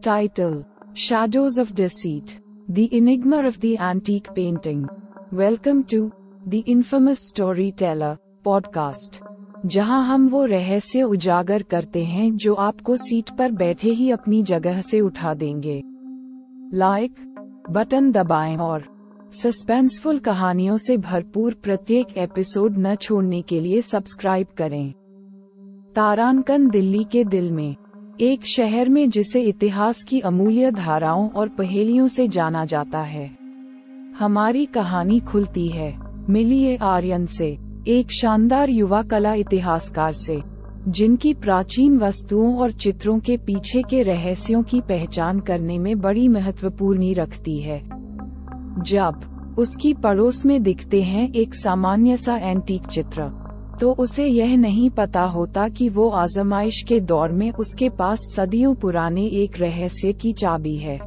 Title, Shadows of Deceit, The Enigma of the Antique Painting. Welcome to The Infamous Storyteller Podcast. जहाँ हम वो रहस्य उजागर करते हैं जो आपको सीट पर बैठे ही अपनी जगह से उठा देंगे लाइक बटन दबाएँ और सस्पेंसफुल कहानियों से भरपूर प्रत्येक एपिसोड न छोड़ने के लिए सब्सक्राइब करें तारानकन दिल्ली के दिल में एक शहर में जिसे इतिहास की अमूल्य धाराओं और पहेलियों से जाना जाता है। हमारी कहानी खुलती है। मिलिए आर्यन से, एक शानदार युवा कला इतिहासकार से, जिनकी प्राचीन वस्तुओं और चित्रों के पीछे के रहस्यों की पहचान करने में बड़ी महत्वपूर्ण रखती है। जब उसकी पड़ोस में दिखते हैं एक सामान्य सा एंटीक चित्र। तो उसे यह नहीं पता होता कि वो आजमाइश के दौर में उसके पास सदियों पुराने एक रहस्य की चाबी है।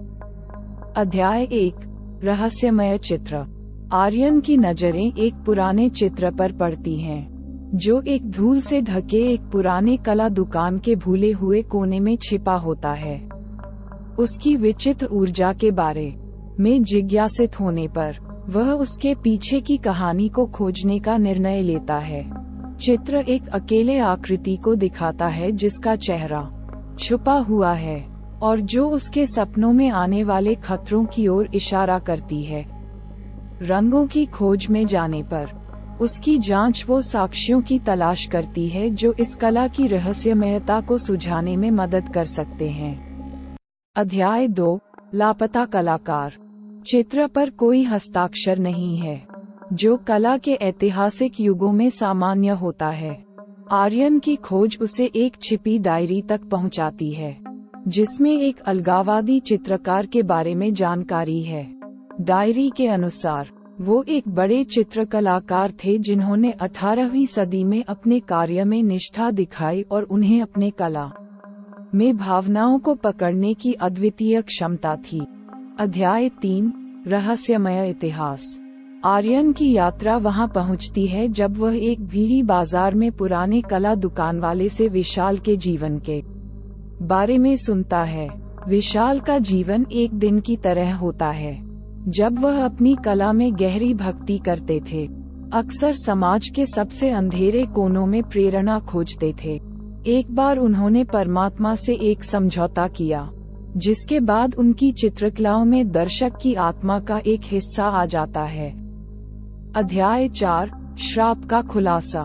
अध्याय एक रहस्यमय चित्र। आर्यन की नज़रें एक पुराने चित्र पर पड़ती हैं, जो एक धूल से ढके एक पुराने कला दुकान के भूले हुए कोने में छिपा होता है। उसकी विचित्र ऊर्जा के बारे में जिज्ञासित होने पर वह उसके पीछे की कहानी को खोजने का निर्णय लेता है। चित्र एक अकेले आकृति को दिखाता है जिसका चेहरा छुपा हुआ है, और जो उसके सपनों में आने वाले खतरों की ओर इशारा करती है। रंगों की खोज में जाने पर, उसकी जाँच वो साक्ष्यों की तलाश करती है जो इस कला की रहस्यमयता को सुझाने में मदद कर सकते हैं। अध्याय दो, लापता कलाकार। चित्र पर कोई हस्ताक्षर नहीं है। जो कला के ऐतिहासिक युगों में सामान्य होता है। आर्यन की खोज उसे एक छिपी डायरी तक पहुंचाती है, जिसमें एक अलगावादी चित्रकार के बारे में जानकारी है। डायरी के अनुसार, वो एक बड़े चित्रकलाकार थे जिन्होंने 18वीं सदी में अपने कार्य में निष्ठा दिखाई और उन्हें अपने कला में भावनाओं को पकड़ने की अद्वितीय क्षमता थी। अध्याय तीन, रहस्यमय इतिहास। आर्यन की यात्रा वहाँ पहुँचती है जब वह एक भीड़ी बाज़ार में पुराने कला दुकान वाले से विशाल के जीवन के बारे में सुनता है। विशाल का जीवन एक दिन की तरह होता है, जब वह अपनी कला में गहरी भक्ति करते थे। अक्सर समाज के सबसे अंधेरे कोनों में प्रेरणा खोजते थे। एक बार उन्होंने परमात्मा से एक समझौता किया, जिसके बाद उनकी चित्रकलाओं में दर्शक की आत्मा का एक हिस्सा आ जाता है। अध्याय चार, श्राप का खुलासा।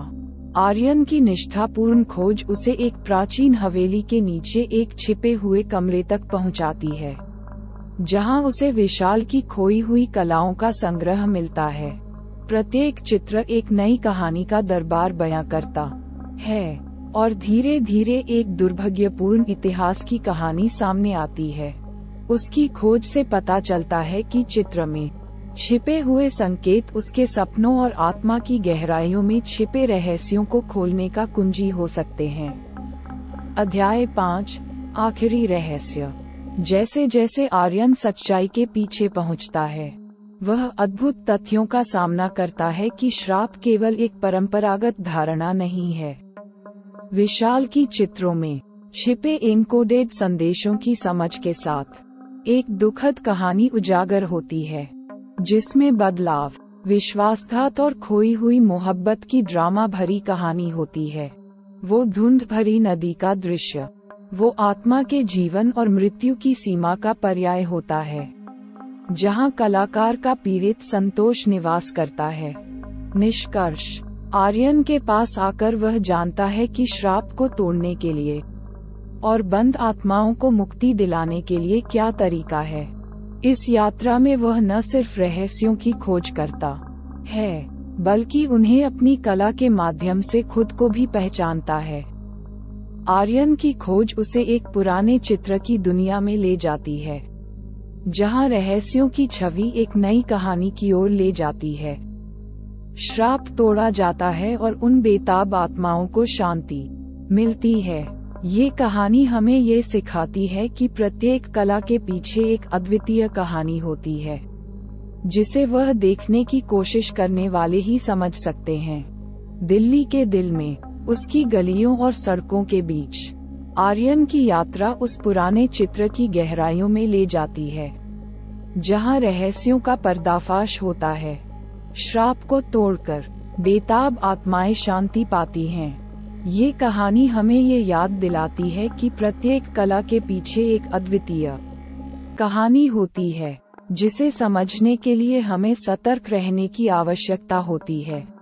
आर्यन की निष्ठापूर्ण खोज उसे एक प्राचीन हवेली के नीचे एक छिपे हुए कमरे तक पहुंचाती है, जहाँ उसे विशाल की खोई हुई कलाओं का संग्रह मिलता है। प्रत्येक चित्र एक नई कहानी का दरबार बयां करता है, और धीरे धीरे एक दुर्भाग्यपूर्ण इतिहास की कहानी सामने आती है। उसकी खोज से पता चलता है कि चित्र में छिपे हुए संकेत उसके सपनों और आत्मा की गहराइयों में छिपे रहस्यों को खोलने का कुंजी हो सकते हैं। अध्याय पाँच, आखिरी रहस्य। जैसे जैसे आर्यन सच्चाई के पीछे पहुँचता है, वह अद्भुत तथ्यों का सामना करता है कि श्राप केवल एक परंपरागत धारणा नहीं है। विशाल की चित्रों में, छिपे इनकोडेड संदेशों की समझ के साथ, एक दुखद कहानी उजागर होती है। जिसमें बदलाव, विश्वासघात और खोई हुई मोहब्बत की ड्रामा भरी कहानी होती है। वो धुंध भरी नदी का दृश्य, वो आत्मा के जीवन और मृत्यु की सीमा का पर्याय होता है, जहाँ कलाकार का पीड़ित संतोष निवास करता है। निष्कर्ष, आर्यन के पास आकर वह जानता है कि श्राप को तोड़ने के लिए और बंद आत्माओं को मुक्ति दिलाने के लिए क्या तरीका है। इस यात्रा में वह न सिर्फ़ रहस्यों की खोज करता है, बल्कि उन्हें अपनी कला के माध्यम से खुद को भी पहचानता है। आर्यन की खोज उसे एक पुराने चित्र की दुनिया में ले जाती है, जहाँ रहस्यों की छवि एक नई कहानी की ओर ले जाती है। श्राप तोड़ा जाता है और उन बेताब आत्माओं को शांति मिलती है। ये कहानी हमें ये सिखाती है कि प्रत्येक कला के पीछे एक अद्वितीय कहानी होती है, जिसे वह देखने की कोशिश करने वाले ही समझ सकते हैं। दिल्ली के दिल में, उसकी गलियों और सड़कों के बीच, आर्यन की यात्रा उस पुराने चित्र की गहराइयों में ले जाती है, जहाँ रहस्यों का पर्दाफाश होता है। श्राप को तोड़कर, बेताब आत्माएँ शांति पाती हैं। ये कहानी हमें ये याद दिलाती है कि प्रत्येक कला के पीछे एक अद्वितीय कहानी होती है, जिसे समझने के लिए हमें सतर्क रहने की आवश्यकता होती है।